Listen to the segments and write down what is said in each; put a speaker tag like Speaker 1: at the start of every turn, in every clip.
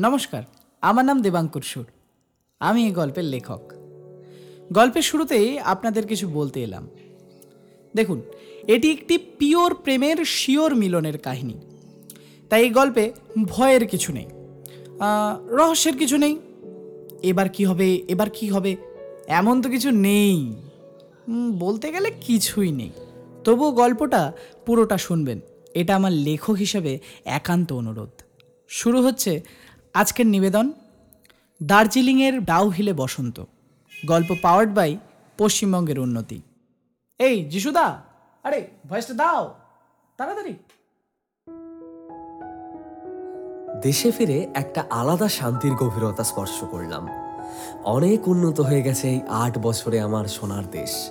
Speaker 1: নমস্কার, আমার নাম দেবাঙ্কুর সুর। আমি এই গল্পের লেখক। গল্পের শুরুতেই আপনাদের কিছু বলতে এলাম। দেখুন, এটি একটি পিওর প্রেমের শিওর মিলনের কাহিনী। তাই এই গল্পে ভয়ের কিছু নেই। রহস্যের কিছু নেই। এবার কি হবে, এবার কি হবে, এমন তো কিছু নেই। বলতে গেলে কিছুই নেই। তবুও গল্পটা পুরোটা শুনবেন। এটা আমার লেখক হিসেবে একান্ত অনুরোধ। শুরু হচ্ছে আজকের নিবেদন, দার্জিলিংয়ের ডাউহিলে বসন্ত। গল্প পাওয়ার্ড বাই পশ্চিমবঙ্গের উন্নতি। এই, যিশুদা! আরে ভয়েসটা দাও! তাড়াতাড়ি!
Speaker 2: দেশে ফিরে একটা আলাদা শান্তির গভীরতা স্পর্শ করলাম। অনেক উন্নত হয়ে গেছে এই আট বছরে আমার সোনার দেশ।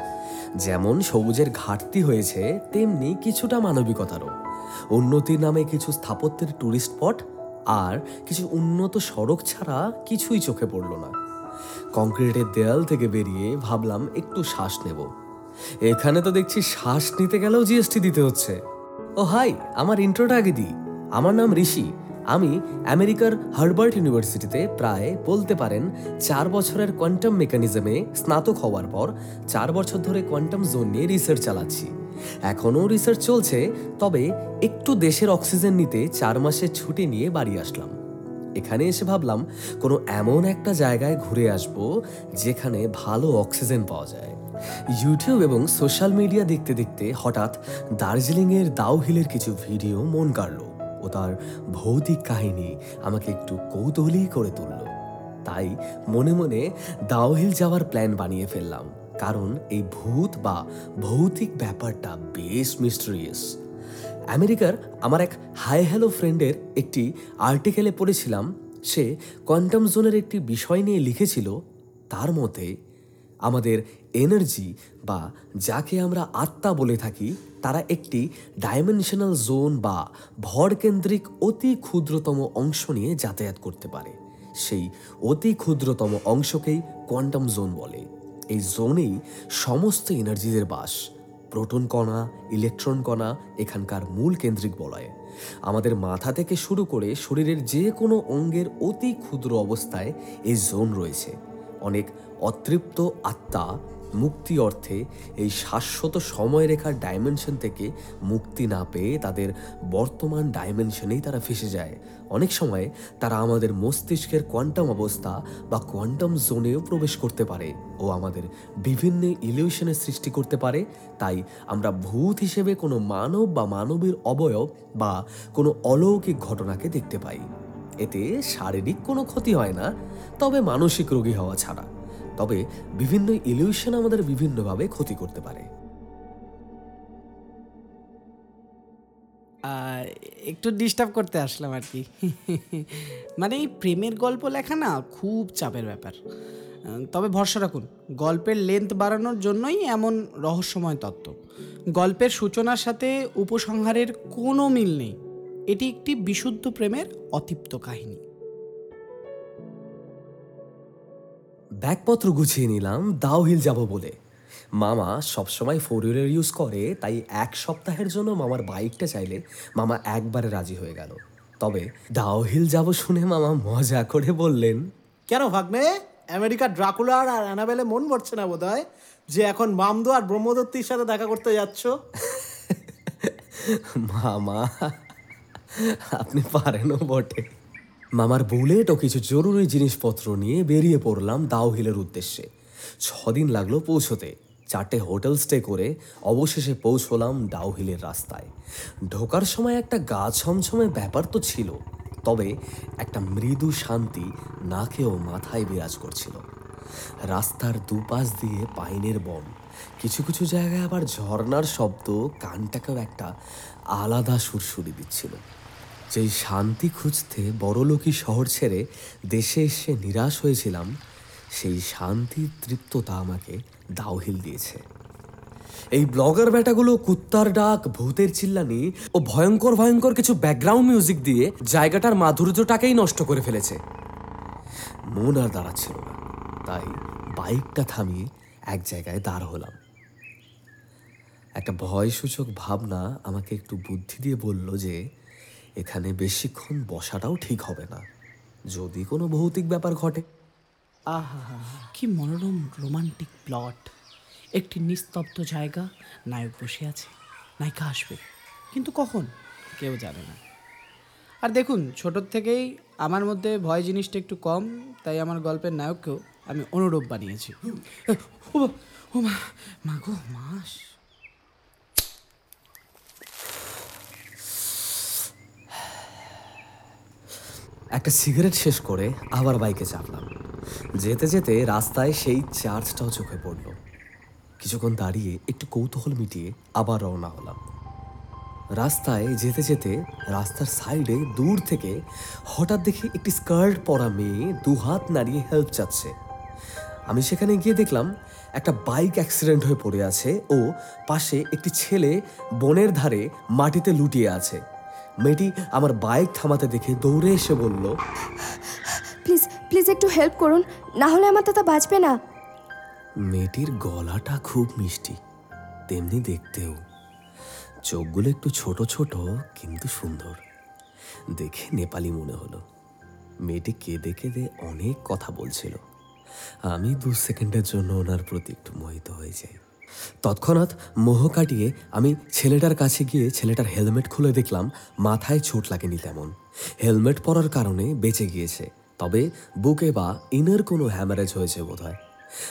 Speaker 2: যেমন সবুজের ঘাটতি হয়েছে, তেমনি কিছুটা মানবিকতারও। উন্নতির নামে কিছু স্থাপত্যের ট্যুরিস্ট স্পট আর কিছু উন্নত সড়ক ছাড়া কিছুই চোখে পড়ল না। কংক্রিটের দেয়াল থেকে বেরিয়ে ভাবলাম একটু শ্বাস নেব। এখানে তো দেখছি শ্বাস নিতে গেলেও জিএসটি দিতে হচ্ছে। ও, হাই, আমার ইন্ট্রোটা আগে দিই। আমার নাম ঋষি। আমি আমেরিকার হার্বার্ট ইউনিভার্সিটিতে প্রায় বলতে পারেন চার বছরের কোয়ান্টাম মেকানিজমে স্নাতক হওয়ার পর চার বছর ধরে কোয়ান্টাম জোন নিয়ে রিসার্চ চালাচ্ছি। এখনও রিসার্চ চলছে, তবে একটু দেশের অক্সিজেন নিতে চার মাসের ছুটি নিয়ে বাড়ি আসলাম। এখানে এসে ভাবলাম, কোনো এমন একটা জায়গায় ঘুরে আসব যেখানে ভালো অক্সিজেন পাওয়া যায়। ইউটিউব এবং সোশ্যাল মিডিয়া দেখতে দেখতে হঠাৎ দার্জিলিংয়ের দাউহিলের কিছু ভিডিও মন কাড়ল ও তার ভৌতিক কাহিনী আমাকে একটু কৌতূহলী করে তুলল। তাই মনে মনে দাউহিল যাওয়ার প্ল্যান বানিয়ে ফেললাম। কারণ এই ভূত বা ভৌতিক ব্যাপারটা বেশ মিস্টেরিয়াস আমেরিকার আমার এক হাই হ্যালো ফ্রেন্ডের একটি আর্টিকেলে পড়েছিলাম, সে কোয়ান্টাম জোনের একটি বিষয় নিয়ে লিখেছিল, তার মতে আমাদের এনার্জি বা যাকে আমরা আত্মা বলে থাকি, তারা একটি ডাইমেনশনাল জোন বা ভরকেন্দ্রিক অতি ক্ষুদ্রতম অংশ নিয়ে যাতায়াত করতে পারে। সেই অতি ক্ষুদ্রতম অংশকেই কোয়ান্টাম জোন বলে। এই জোনেই সমস্ত এনার্জিদের বাস। প্রোটন কণা, ইলেকট্রন কণা, এখানকার মূল কেন্দ্রিক বলয়। আমাদের মাথা থেকে শুরু করে শরীরের যে কোনো অঙ্গের অতি ক্ষুদ্র অবস্থায় এই জোন রয়েছে। অনেক অতৃপ্ত আত্মা মুক্তি অর্থে এই শাশ্বত সময়রেখার ডাইমেনশন থেকে মুক্তি না পেয়ে তাদের বর্তমান ডাইমেনশনেই তারা ফেসে যায়। অনেক সময় তারা আমাদের মস্তিষ্কের কোয়ান্টাম অবস্থা বা কোয়ান্টাম জোনেও প্রবেশ করতে পারে ও আমাদের বিভিন্ন ইলিউশনের সৃষ্টি করতে পারে। তাই আমরা ভূত হিসেবে কোনো মানব বা মানবের অবয়ব বা কোনো অলৌকিক ঘটনাকে দেখতে পাই। এতে শারীরিক কোনো ক্ষতি হয় না, তবে মানসিক রোগী হওয়া ছাড়া। তবে বিভিন্ন ইলিউশন আমাদের বিভিন্নভাবে ক্ষতি করতে পারে।
Speaker 1: একটু ডিস্টার্ব করতে আসলাম আর কি। মানে এই প্রেমের গল্প লেখা না খুব চাপের ব্যাপার। তবে ভরসা রাখুন, গল্পের লেন্থ বাড়ানোর জন্যই এমন রহস্যময় তত্ত্ব। গল্পের সূচনার সাথে উপসংহারের কোনো মিল নেই। এটি একটি বিশুদ্ধ প্রেমের অতিপ্ত কাহিনী।
Speaker 2: ব্যাগপত্র গুছিয়ে নিলাম দাওহিল যাব বলে। মামা সবসময় ফোর হুইলার ইউজ করে তাই এক সপ্তাহের জন্য মামার বাইকটা চাইলে মামা একবারে রাজি হয়ে গেল। তবে ডাউহিল যাব শুনে মামা মজা করে বললেন
Speaker 3: কেন ভাগ্নে? আমেরিকার ড্রাকুলার আর অ্যানাবেলে মন ভরছে না বোধ হয় যে এখন মামদো আর ব্রহ্মদত্তির সাথে দেখা করতে যাচ্ছ?
Speaker 2: মামা আপনি পারেনও বটে। মামার বুলেট ও কিছু জরুরি জিনিসপত্র নিয়ে বেরিয়ে পড়লাম দাওহিলের উদ্দেশ্যে। ছদিন লাগল পৌঁছতে। চারটে হোটেল স্টে করে অবশেষে পৌঁছলাম ডাউহিলের রাস্তায়। ঢোকার সময় একটা গা ছমছমে ব্যাপার তো ছিল, তবে একটা মৃদু শান্তি নাকে ও মাথায় বিরাজ করছিল। রাস্তার দুপাশ দিয়ে পাইনের বন। কিছু কিছু জায়গায় আবার ঝর্ণার শব্দ, কানটাকেও একটা আলাদা সুরসুরি দিচ্ছিল। যেই শান্তি খুঁজতে বড়লোকি শহর ছেড়ে দেশে এসে নিরাশ হয়েছিলাম, সেই শান্তির তৃপ্ততা আমাকে দাওহিল দিয়েছে। এই ব্লগার ব্যাটাগুলো কুত্তার ডাক, ভূতের চিল্লানি ও ভয়ঙ্কর ভয়ঙ্কর কিছু ব্যাকগ্রাউন্ড মিউজিক দিয়ে জায়গাটার মাধুর্যটাকেই নষ্ট করে ফেলেছে। মন আর দাঁড়াচ্ছিল না, তাই বাইকটা থামিয়ে এক জায়গায় দাঁড় হলাম। একটা ভয়সূচক ভাবনা আমাকে একটু বুদ্ধি দিয়ে বলল যে এখানে বেশিক্ষণ বসাটাও ঠিক হবে না। যদি কোনো ভৌতিক ব্যাপার ঘটে।
Speaker 4: আহা, কি মনোরম রোমান্টিক প্লট। একটি নিস্তব্ধ জায়গা, নায়ক বসে আছে, নায়িকা আসবে। কিন্তু কখন?
Speaker 1: কেউ জানে না। আর দেখুন ছোটোর থেকেই আমার মধ্যে ভয় জিনিসটা একটু কম, তাই আমার গল্পের নায়ককেও আমি অনুরূপ বানিয়েছি।
Speaker 4: ও মা গো মাস
Speaker 2: একটা সিগারেট শেষ করে আবার বাইকে চাপলাম। যেতে যেতে রাস্তায় সেই চার্চটাও চোখে পড়ল। কিছুক্ষণ দাঁড়িয়ে একটু কৌতূহল মিটিয়ে আবার রওনা হলাম। রাস্তায় যেতে যেতে রাস্তার সাইডে দূর থেকে হঠাৎ দেখি একটি স্কার্ট পরা মেয়ে দুহাত নাড়িয়ে হেল্প চাচ্ছে। আমি সেখানে গিয়ে দেখলাম একটা বাইক অ্যাক্সিডেন্ট হয়ে পড়ে আছে ও পাশে একটি ছেলে বনের ধারে মাটিতে লুটিয়ে আছে। মেয়েটি আমার বাইক থামাতে দেখে দৌড়ে এসে বলল
Speaker 5: প্লিজ প্লিজ একটু হেল্প করুন না হলে আমার দাদা বাঁচবে না।
Speaker 2: মেয়েটির গলাটা খুব মিষ্টি তেমনি দেখতেও। চোখগুলো একটু ছোট ছোট কিন্তু সুন্দর। দেখে নেপালি মনে হলো। মেয়েটি কেঁদে কেঁদে অনেক কথা বলছিল। আমি দু সেকেন্ডের জন্য ওনার প্রতি একটু মোহিত হয়ে যাই। তৎক্ষণাৎ মোহ কাটিয়ে আমি ছেলেটার কাছে গিয়ে ছেলেটার হেলমেট খুলে দেখলাম মাথায় চোট লাগেনি তেমন। হেলমেট পরার কারণে বেঁচে গিয়েছে, তবে বুকে বা ইনার কোনো হ্যামারেজ হয়েছে বোধহয়।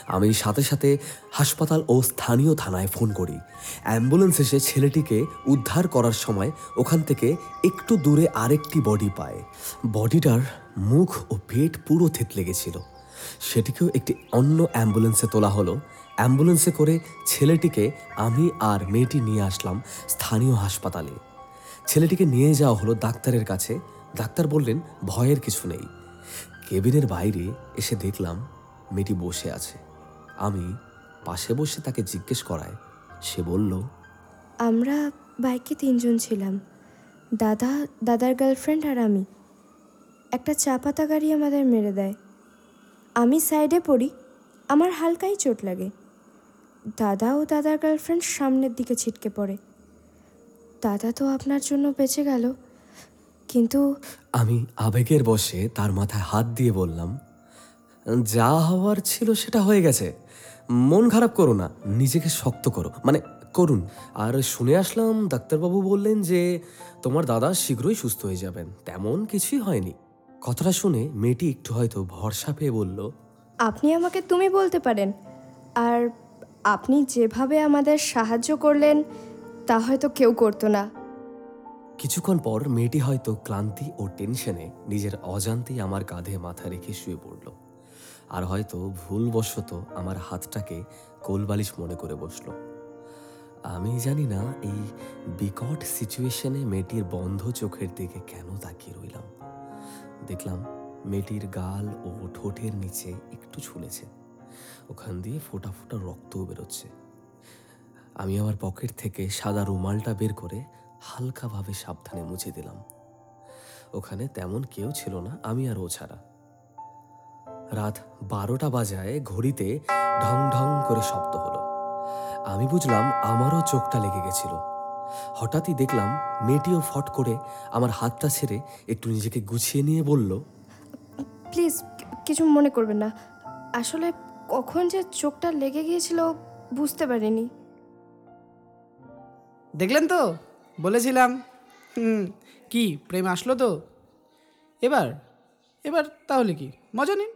Speaker 2: আমি সাথে সাথে হাসপাতাল ও স্থানীয় থানায় ফোন করি। অ্যাম্বুলেন্স এসে ছেলেটিকে উদ্ধার করার সময় ওখান থেকে একটু দূরে আরেকটি বডি পায়। বডিটার মুখ ও পেট পুরো থেতলে গেছিল। সেটিকেও একটি অন্য অ্যাম্বুলেন্সে তোলা হলো। অ্যাম্বুলেন্সে করে ছেলেটিকে আমি আর মেয়েটি নিয়ে আসলাম স্থানীয় হাসপাতালে। ছেলেটিকে নিয়ে যাওয়া হলো ডাক্তারের কাছে। ডাক্তার বললেন, ভয়ের কিছু নেই। কেবিনের বাইরে এসে দেখলাম মেয়েটি বসে আছে। আমি পাশে বসে তাকে জিজ্ঞেস করায়। সে বলল,
Speaker 5: আমরা বাইকে তিনজন ছিলাম। দাদা, দাদার গার্লফ্রেন্ড আর আমি। একটা চা পাতা গাড়ি আমাদের মেরে দেয়। আমি সাইডে পড়ি, আমার হালকাই চোট লাগে। দাদা ও দাদার গার্লফ্রেন্ড সামনের দিকে ছিটকে পড়ে। দাদা তো আপনার জন্য বেঁচে গেল। কিন্তু
Speaker 2: আমি আবেগের বসে তার মাথায় হাত দিয়ে বললাম যা হওয়ার ছিল সেটা হয়ে গেছে। মন খারাপ করো না নিজেকে শক্ত করো। মানে করুন। আর শুনে আসলাম ডাক্তারবাবু বললেন যে তোমার দাদা শীঘ্রই সুস্থ হয়ে যাবেন। তেমন কিছুই হয়নি। কথাটা শুনে মেয়েটি একটু হয়তো ভরসা পেয়ে বলল
Speaker 5: আপনি আমাকে তুমি বলতে পারেন। আর আপনি যেভাবে আমাদের সাহায্য করলেন, তা হয়তো কেউ করতো না।
Speaker 2: কিছুক্ষণ পর মেয়েটি হয়তো ক্লান্তি ও টেনশনে নিজের অজান্তেই আমার কাঁধে মাথা রেখে শুয়ে পড়ল আর হয়তো ভুলবশত আমার হাতটাকে কোলবালিশ মনে করে বসল। আমি জানি না এই বিকট সিচুয়েশনে মেয়েটির বন্ধ চোখের দিকে কেন তাকিয়ে রইলাম। দেখলাম মেয়েটির গাল ও ঠোঁটের নিচে একটু ছুলেছে ওখান দিয়ে ফোঁটা ফোঁটা রক্তও বেরোচ্ছে। আমি আমার পকেট থেকে সাদা রুমালটা বের করে হালকাভাবে সাবধানে মুছে দিলাম। ওখানে তেমন কেউ ছিল না, আমি আর ও ছাড়া। রাত বারোটা বাজায় ঘড়িতে ঢং ঢং করে শব্দ হলো। আমি বুঝলাম আমারও চোখটা লেগে গেছিল। হঠাৎই দেখলাম মেয়েটিও ফট করে আমার হাতটা ছেড়ে একটু নিজেকে গুছিয়ে নিয়ে বলল,
Speaker 5: প্লিজ, কিছু মনে করবেন না। আসলে কখন যে চোখটা লেগে গিয়েছিল বুঝতে পারিনি।
Speaker 1: দেখলেন তো? বলেছিলাম। হুম কি প্রেম আসলো তো? এবার এবার তাহলে কি? মজা নিন।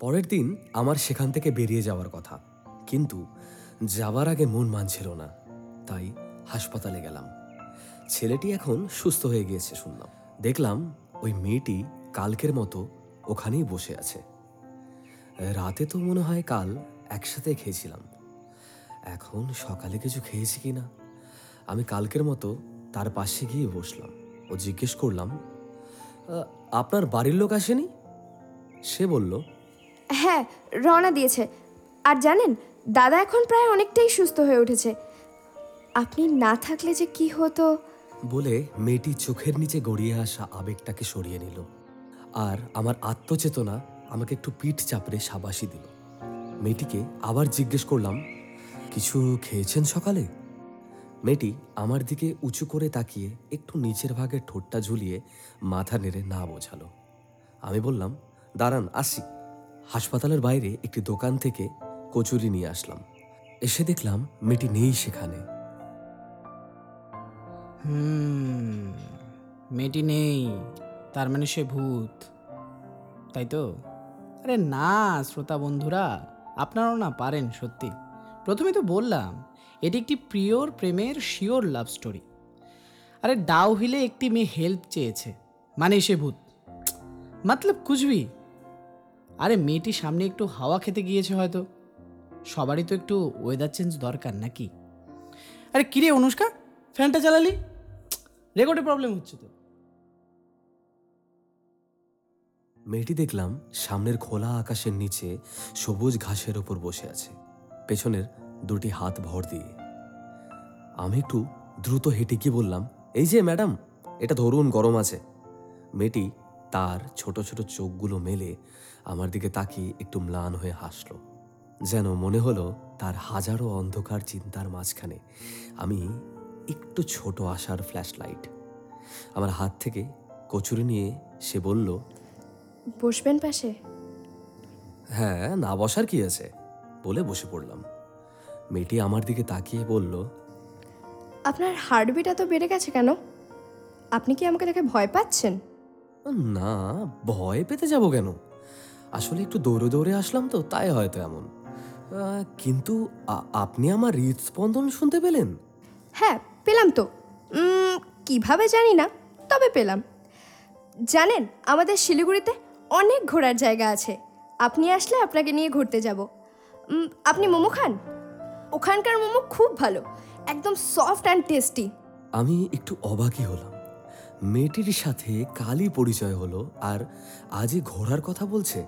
Speaker 2: পরের দিন আমার সেখান থেকে বেরিয়ে যাওয়ার কথা। কিন্তু যাওয়ার আগে মন মানছিল না। তাই হাসপাতালে গেলাম। ছেলেটি এখন সুস্থ হয়ে গিয়েছে শুনলাম। দেখলাম ওই মেয়েটি কালকের মতো ওখানেই বসে আছে। রাতে তো মনে হয় কাল একসাথে খেয়েছিলাম। এখন সকালে কিছু খেয়েছি কি না আমি কালকের মতো তার পাশে গিয়ে বসলাম। ও জিজ্ঞেস করলাম আপনার বাড়ির লোক আসেনি? সে বলল
Speaker 5: হ্যাঁ রওনা দিয়েছে। আর জানেন দাদা এখন প্রায় অনেকটাই সুস্থ হয়ে উঠেছে। আপনি না থাকলে যে কি হতো?
Speaker 2: বলে মেয়েটি চোখের নিচে গড়িয়ে আসা আবেগটাকে সরিয়ে নিল। আর আমার আত্মচেতনা আমাকে একটু পিঠ চাপড়ে সাবাসি দিল। মেয়েটিকে আবার জিজ্ঞেস করলাম, কিছু খেয়েছেন সকালে? মেয়েটি আমার দিকে উঁচু করে তাকিয়ে একটু নিচের ভাগের ঠোঁটটা ঝুলিয়ে মাথা নেড়ে না বোঝালো। আমি বললাম, দাঁড়ান, আসি। হাসপাতালের বাইরে একটি দোকান থেকে কচুরি নিয়ে আসলাম। এসে দেখলাম মেয়েটি নেই সেখানে।
Speaker 1: মেয়েটি নেই। তার মানে সে ভূত। তাই তো? আরে না, শ্রোতা বন্ধুরা, আপনারাও না পারেন সত্যি। প্রথমে তো বললাম, এটি একটি প্রিয়র প্রেমের শিওর লাভ স্টোরি আরে ডাউ হিলে একটি মেয়ে হেল্প চেয়েছে মানে সে ভূত। মতলব কুচবি আরে মেয়েটি সামনে একটু হাওয়া খেতে গিয়েছে হয়তো। সবারই তো একটু ওয়েদার চেঞ্জ দরকার নাকি? আরে কিরে অনুষ্কা, ফ্যানটা চালালি? রেকর্ডে প্রবলেম হচ্ছে তো।
Speaker 2: মেয়েটি দেখলাম সামনের খোলা আকাশের নিচে সবুজ ঘাসের ওপর বসে আছে। পেছনের দুটি হাত ভর দিয়ে। আমি একটু দ্রুত হেঁটে গিয়ে বললাম, এই যে ম্যাডাম, এটা ধরুন গরম আছে। মেয়েটি তার ছোট ছোট চোখগুলো মেলে আমার দিকে তাকিয়ে একটু ম্লান হয়ে হাসল। যেন মনে হলো তার হাজারো অন্ধকার চিন্তার মাঝখানে আমি একটু ছোট আশার ফ্ল্যাশ লাইট আমার হাত থেকে কচুরি নিয়ে সে বলল
Speaker 5: বসবেন পাশে?
Speaker 2: হ্যাঁ না বসার কি আছে? বলে বসে পড়লাম। মেয়েটি আমার দিকে তাকিয়ে বলল
Speaker 5: আপনার হার্টবিট এত বেড়ে গেছে কেন? আপনি কি আমাকে দেখে ভয় পাচ্ছেন?
Speaker 2: না ভয় পেতে যাব কেন? আসলে একটু দৌড়ে দৌড়ে আসলাম তো তাই হয়তো এমন। কিন্তু আপনি আমার হৃদস্পন্দন শুনতে পেলেন?
Speaker 5: হ্যাঁ পেলাম তো। কীভাবে জানি না তবে পেলাম। জানেন আমাদের শিলিগুড়িতে অনেক ঘোরার জায়গা আছে। আপনি আসলে আপনাকে নিয়ে ঘুরতে যাব। আপনি মোমো খান? ওখানকার মোমো খুব ভালো, একদম সফট অ্যান্ড টেস্টি
Speaker 2: আমি একটু অবাকই হলাম। মেয়েটির সাথে কালই পরিচয় হলো আর আজই ঘোরার কথা বলছে।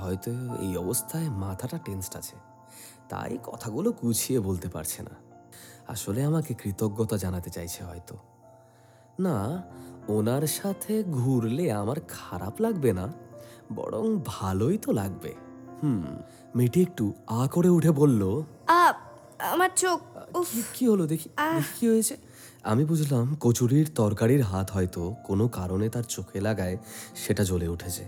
Speaker 2: হয়তো এই অবস্থায় মাথাটা টেন্সড আছে। তাই কথাগুলো গুছিয়ে বলতে পারছে না। আসলে আমাকে কৃতজ্ঞতা জানাতে চাইছে হয়তো। না ওনার সাথে ঘুরলে আমার খারাপ লাগবে না বরং ভালোই তো লাগবে। হুম মেয়েটি একটু আ করে উঠে বলল
Speaker 5: আ আমার চোখ উফ।
Speaker 2: কি হলো দেখি দেখি কি হয়েছে? আমি বুঝলাম কচুরির তরকারির হাত হয়তো কোনো কারণে তার চোখে লাগায় সেটা জ্বলে উঠেছে।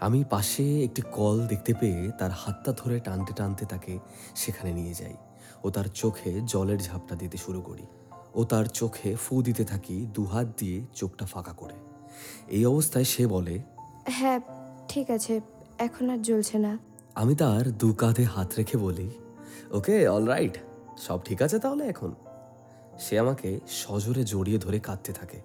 Speaker 2: আমি পাশে একটি কল দেখতে পেয়ে তার হাতটা ধরে টানতে টানতে তাকে সেখানে নিয়ে যাই। ও তার চোখে জলের ঝাপটা দিতে শুরু করি। ও তার চোখে ফু দিতে থাকি দুহাত দিয়ে চোখটা ফাঁকা করে। এই অবস্থায় সে বলে
Speaker 5: হ্যাঁ ঠিক আছে এখন আর জ্বলছে না।
Speaker 2: আমি তার দু কাঁধে হাত রেখে বলি ওকে অলরাইট সব ঠিক আছে তাহলে এখন? সে আমাকে সজোরে জড়িয়ে ধরে কাঁদতে থাকে।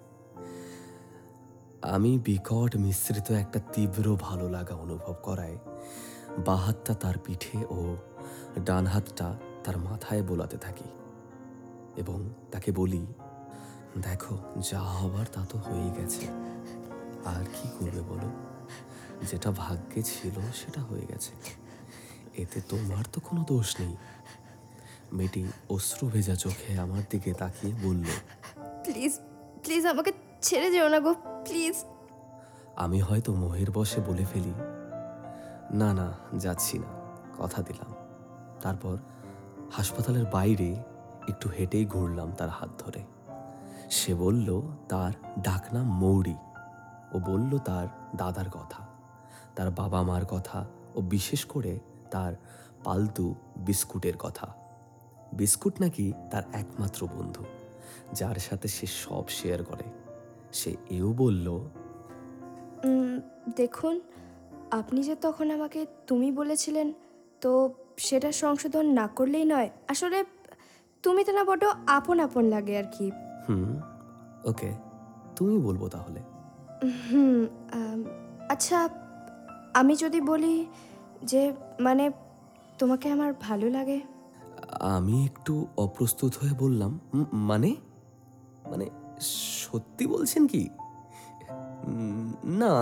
Speaker 2: আমি বিকট মিশ্রিত একটা তীব্র ভালো লাগা অনুভব করায় বা হাতটা তার পিঠে ও ডান হাতটা তার মাথায় বোলাতে থাকি। এবং তাকে বলি দেখো যা হবার তা তো হয়েই গেছে। আর কি করবে বলো? যেটা ভাগ্যে ছিল সেটা হয়ে গেছে। এতে তোমার তো কোনো দোষ নেই। মেয়েটি অশ্রু ভেজা চোখে আমার দিকে তাকিয়ে বলল
Speaker 5: প্লিজ প্লিজ আমাকে ছেড়ে যেও না গো প্লিজ।
Speaker 2: আমি হয়তো মোহের বসে বলে ফেলি না না যাচ্ছি না। কথা দিলাম। তারপর হাসপাতালের বাইরে একটু হেঁটেই ঘুরলাম তার হাত ধরে। সে বলল, তার ডাকনাম মৌরি। ও বলল, তার দাদার কথা, তার বাবা মার কথা ও বিশেষ করে তার পালতু বিস্কুটের কথা। বিস্কুট নাকি তার একমাত্র বন্ধু, যার সাথে সে সব শেয়ার করে। সে এও বলল
Speaker 5: দেখুন, আপনি যে তখন আমাকে তুমি বলেছিলেন, তো সেটা সংশোধন না করলেই নয়। আসলে তুমি তো না বড্ড আপন আপন লাগে আর কি।
Speaker 2: হুম ওকে তুমি বলব তাহলে।
Speaker 5: হুম আচ্ছা আমি যদি বলি যে মানে তোমাকে আমার ভালো লাগে?
Speaker 2: আমি একটু অপ্রস্তুত হয়ে বললাম মানে? মানে সত্যি বলছেন কি? না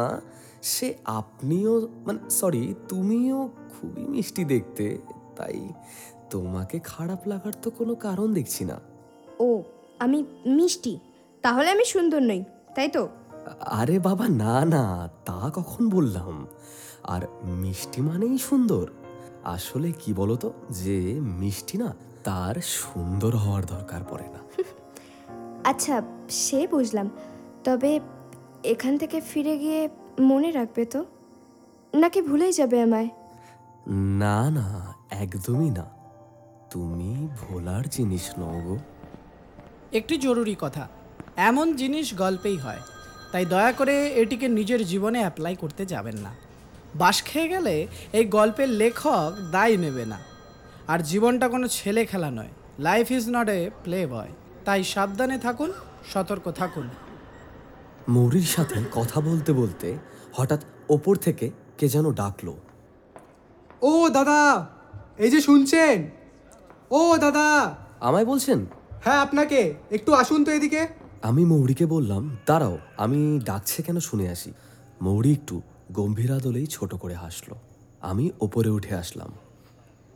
Speaker 2: সে আপনিও মানে সরি তুমিও খুবই মিষ্টি দেখতে তাই তোমাকে খারাপ লাগার তো কোনো কারণ দেখছি না।
Speaker 5: ও আমি মিষ্টি তাহলে আমি সুন্দর নই তাই তো?
Speaker 2: আরে বাবা না না তা কখন বললাম? আর মিষ্টি মানেই সুন্দর। আসলে কি বলতো যে মিষ্টি না তার সুন্দর হওয়ার দরকার পড়ে না।
Speaker 5: আচ্ছা সে বুঝলাম তবে এখান থেকে ফিরে গিয়ে মনে রাখবে তো? নাকি ভুলেই যাবে আমায়?
Speaker 2: না না একদমই না। তুমি ভোলার জিনিস নও গো।
Speaker 1: একটি জরুরি কথা এমন জিনিস গল্পেই হয় তাই দয়া করে এটিকে নিজের জীবনে অ্যাপ্লাই করতে যাবেন না। বাস খেয়ে গেলে এই গল্পের লেখক দায় নেবে না। আর জীবনটা কোনো ছেলে খেলা নয় life is not a play boy তাই সাবধানে থাকুন সতর্ক থাকুন।
Speaker 2: মৌরির সাথে কথা বলতে বলতে হঠাৎ ওপর থেকে কে যেন ডাকলো।
Speaker 6: ও দাদা এই যে শুনছেন? ও দাদা।
Speaker 2: আমায় বলছেন?
Speaker 6: হ্যাঁ আপনাকে। একটু আসুন তো এদিকে।
Speaker 2: আমি মৌরিকে বললাম দাঁড়াও আমি ডাকছে কেন শুনে আসি। মৌরি একটু গম্ভীর আদলেই ছোট করে হাসলো। আমি ওপরে উঠে আসলাম।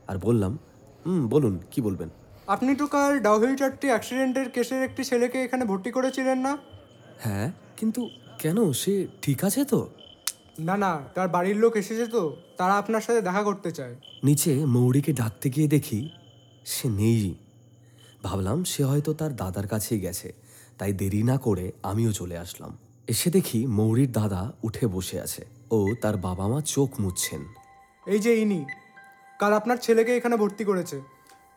Speaker 2: আর বললাম হুম বলুন কি বলবেন?
Speaker 6: আপনি তো কাল ডাউহিল চারটি অ্যাক্সিডেন্টের কেসের একটি ছেলেকে এখানে ভর্তি করেছিলেন না?
Speaker 2: হ্যাঁ কিন্তু কেন? সে ঠিক আছে তো?
Speaker 6: না না তার বাড়ির লোক এসেছে তো। তারা আপনার সাথে দেখা করতে চায়।
Speaker 2: নিচে মৌরিকে ডাকতে গিয়ে দেখি সে নেই। ভাবলাম সে হয়তো তার দাদার কাছেই গেছে তাই দেরি না করে আমিও চলে আসলাম। এসে দেখি মৌরির দাদা উঠে বসে আছে ও তার বাবা মা চোখ মুছছেন।
Speaker 6: এই যে ইনি কাল আপনার ছেলেকে এখানে ভর্তি করেছে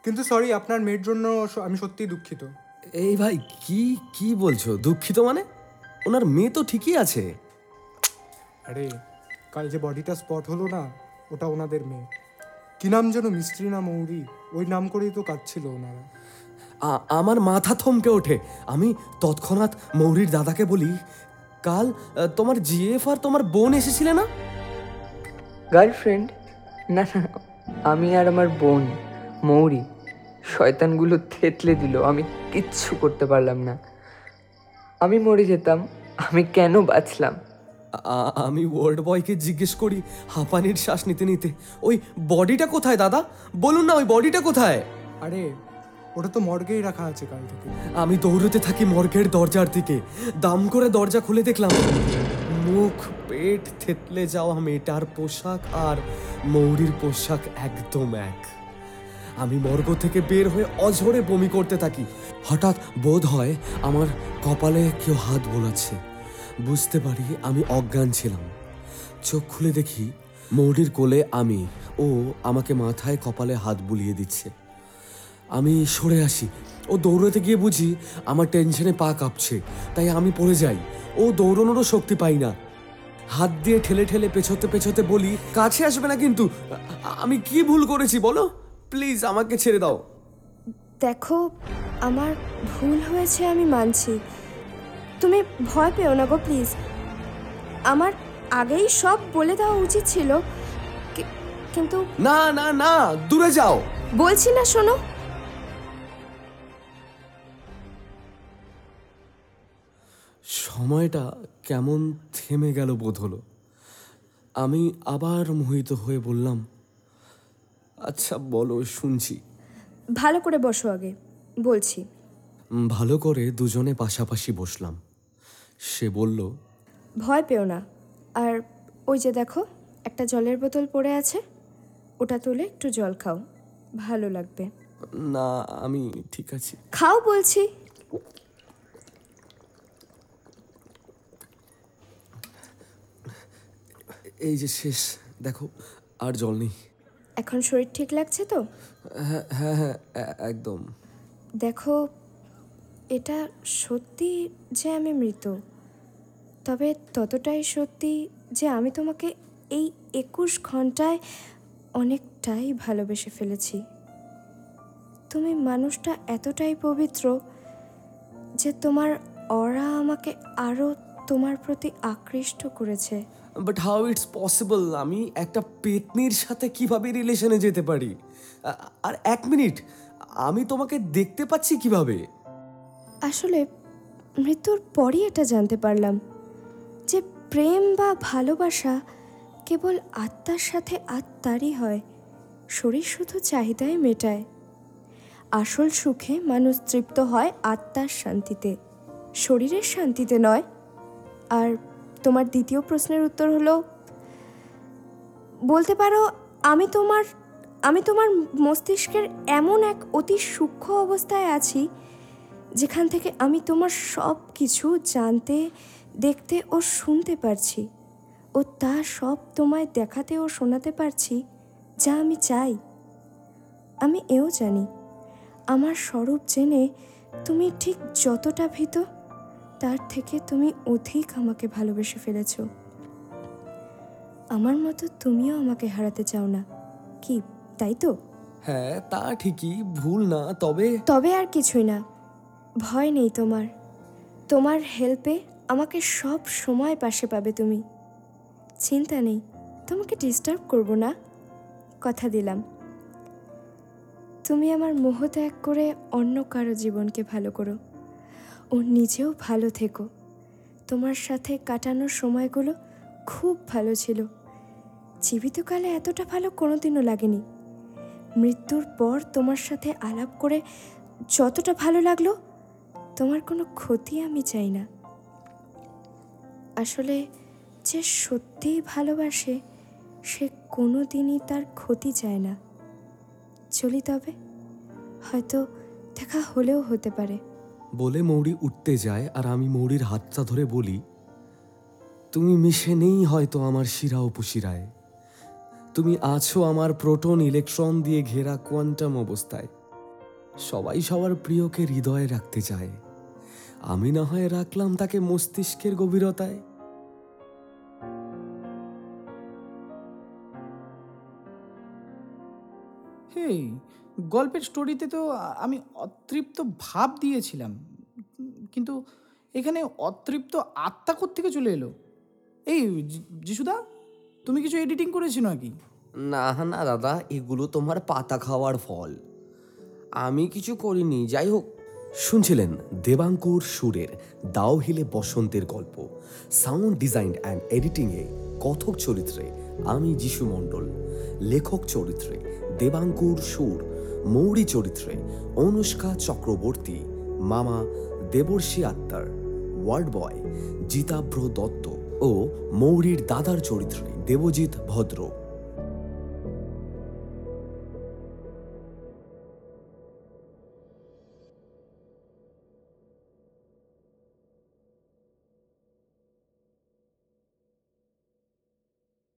Speaker 6: কিন্তু সরি আপনার মেয়ের জন্য আমি সত্যিই দুঃখিত।
Speaker 2: এই ভাই কি কি বলছো? দুঃখিত মানে? ওনার মেয়ে তো ঠিকই আছে।
Speaker 6: আরে কাল যে বডিটা স্পট হলো না ওটা ওনাদের মেয়ে। কি নাম যেন মিস্ত্রি না মৌরি? ওই নাম করেই তো কাঁদছিল ওনারা।
Speaker 2: আমার মাথা থমকে ওঠে। আমি তৎক্ষণাৎ মৌরির দাদাকে বলি কাল তোমার জিএফ আর তোমার বোন এসেছিলে না?
Speaker 7: গার্লফ্রেন্ড? না না আমি আর আমার বোন মৌরি শয়তানগুলো থেতলে দিল। আমি কিচ্ছু করতে পারলাম না। আমি মরে যেতাম আমি কেন বাঁচলাম?
Speaker 2: আমি ওয়ার্ড বয়কে জিজ্ঞেস করি হাঁপানির শ্বাস নিতে নিতে ওই বডিটা কোথায় দাদা? বলুন না ওই বডিটা কোথায়?
Speaker 6: আরে ওটা তো মর্গেই রাখা আছে কাল থেকে।
Speaker 2: আমি দৌড়তে থাকি মর্গের দরজার দিকে দাম করে দরজা খুলে দেখলাম মুখ পেট থেতলে যাওয়া মেয়েটার পোশাক আর মৌরির পোশাক একদম এক। আমি মর্গ থেকে বের হয়ে অঝরে বমি করতে থাকি। হঠাৎ বোধ হয় আমার কপালে কেউ হাত বোলাচ্ছে। বুঝতে পারি আমি অজ্ঞান ছিলাম। চোখ খুলে দেখি মৌরির কোলে আমি ও আমাকে মাথায় কপালে হাত বুলিয়ে দিচ্ছে। আমি সরে আসি। ও দৌড়াতে গিয়ে বুঝি আমার টেনশনে পা কাঁপছে, তাই আমি পড়ে যাই। ও দৌড়ানোরও শক্তি পাই না। হাত দিয়ে ঠেলে ঠেলে পেছোতে পেছোতে বলি, কাছে আসবে না কিন্তু। আমি কি ভুল করেছি বলো? প্লিজ আমাকে ছেড়ে দাও।
Speaker 5: দেখো, আমার ভুল হয়েছে আমি মানছি। তুমি ভয় পেও না গো প্লিজ। আমার আগেই সব বলে দেওয়া উচিত ছিল কিন্তু
Speaker 2: না না না দূরে যাও।
Speaker 5: বলছি না শোনো।
Speaker 2: সময়টা কেমন থেমে গেল বোধ হলো। আমি আবার মোহিত হয়ে বললাম আচ্ছা বলো শুনছি।
Speaker 5: ভালো করে বসো আগে বলছি।
Speaker 2: ভালো করে দুজনে পাশাপাশি বসলাম। সে বলল
Speaker 5: ভয় পেও না। আর ওই যে দেখো একটা জলের বোতল পড়ে আছে। ওটা তুলে একটু জল খাও। ভালো লাগবে।
Speaker 2: না আমি ঠিক আছি।
Speaker 5: খাও বলছি।
Speaker 2: এই যে শেষ দেখো আর জল নেই।
Speaker 5: এখন শরীর ঠিক লাগছে তো?
Speaker 2: হ্যাঁ হ্যাঁ হ্যাঁ একদম।
Speaker 5: দেখো এটা সত্যি যে আমি মৃত? তবে ততটাই সত্যি যে আমি তোমাকে এই একুশ ঘন্টায় অনেকটাই ভালোবেসে ফেলেছি। তুমি মানুষটা এতটাই পবিত্র যে তোমার অরা আমাকে আরও তোমার প্রতি আকৃষ্ট করেছে।
Speaker 2: বাট হাউ ইটস পসিবল আমি একটা পেতনির সাথে কীভাবে রিলেশনে যেতে পারি? আর এক মিনিট, আমি তোমাকে দেখতে পাচ্ছি কীভাবে?
Speaker 5: আসলে মৃত্যুর পরই এটা জানতে পারলাম যে প্রেম বা ভালোবাসা কেবল আত্মার সাথে আত্মারই হয়, শরীর শুধু চাহিদায় মেটায়। আসল সুখে মানুষ তৃপ্ত হয় আত্মার শান্তিতে, শরীরের শান্তিতে নয়। আর তোমার দ্বিতীয় প্রশ্নের উত্তর হলো, বলতে পারো আমি তোমার আমি তোমার মস্তিষ্কের এমন এক অতি সূক্ষ্ম অবস্থায় আছি যেখান থেকে আমি তোমার সব কিছু জানতে দেখতে ও শুনতে পারছি ও তা সব তোমায় দেখাতে ও শোনাতে পারছি যা আমি চাই। আমি এও জানি আমার স্বরূপ জেনে তুমি ঠিক যতটা ভীত তার থেকে তুমি অধিক আমাকে ভালোবেসে ফেলেছ। আমার মতো তুমিও আমাকে হারাতে চাও না কি তাই তো?
Speaker 2: হ্যাঁ তা ঠিকই ভুল না তবে
Speaker 5: তবে আর কিছুই না। ভয় নেই তোমার। তোমার হেল্পে আমাকে সব সময় পাশে পাবে তুমি। চিন্তা নেই, তোমাকে ডিস্টার্ব করব না, কথা দিলাম। তুমি আমার মোহ ত্যাগ করে অন্য কারও জীবনকে ভালো করো। ও নিজেও ভালো থেকো। তোমার সাথে কাটানোর সময়গুলো খুব ভালো ছিল। জীবিতকালে এতটা ভালো কোনোদিনও লাগেনি। মৃত্যুর পর তোমার সাথে আলাপ করে যতটা ভালো লাগল তোমার কোনো ক্ষতি আমি চাই না। আসলে যে সত্যিই ভালোবাসে, সে কোনো দিনই তার ক্ষতি চায় না। চলি তবে। হয়তো দেখা হলেও হতে পারে।
Speaker 2: বলে মৌরি উঠতে যায় আর আমি মৌরির হাতটা ধরে বলি, তুমি মিশে নেই হয়তো আমার শিরা উপশিরায়। তুমি আছো আমার প্রোটন ইলেকট্রন দিয়ে ঘেরা কোয়ান্টাম অবস্থায়। সবাই সবার প্রিয়কে হৃদয়ে রাখতে চায়। আমি না হয় রাখলাম তাকে মস্তিষ্কের গভীরতায়।
Speaker 1: হেই গল্পের স্টোরিতে তো আমি অতৃপ্ত ভাব দিয়েছিলাম। কিন্তু এখানে অতৃপ্ত আত্মা থেকে চলে এলো? এই যিশুদা তুমি কিছু এডিটিং করেছ নাকি?
Speaker 2: না না দাদা এগুলো তোমার পাতা খাওয়ার ফল। আমি কিছু করিনি যাই হোক শুনছিলেন দেবাঙ্কুর সুরের দাও হিলে বসন্তের গল্প, সাউন্ড ডিজাইন অ্যান্ড এডিটিংয়ে কথক চরিত্রে আমি যিশু মণ্ডল, লেখক চরিত্রে দেবাঙ্কুর সুর, মৌরি চরিত্রে অনুষ্কা চক্রবর্তী, মামা দেবর্ষী আত্মার ওয়ার্ড বয় জিতাভ্র দত্ত ও মৌরির দাদার চরিত্রে দেবজিৎ ভদ্র।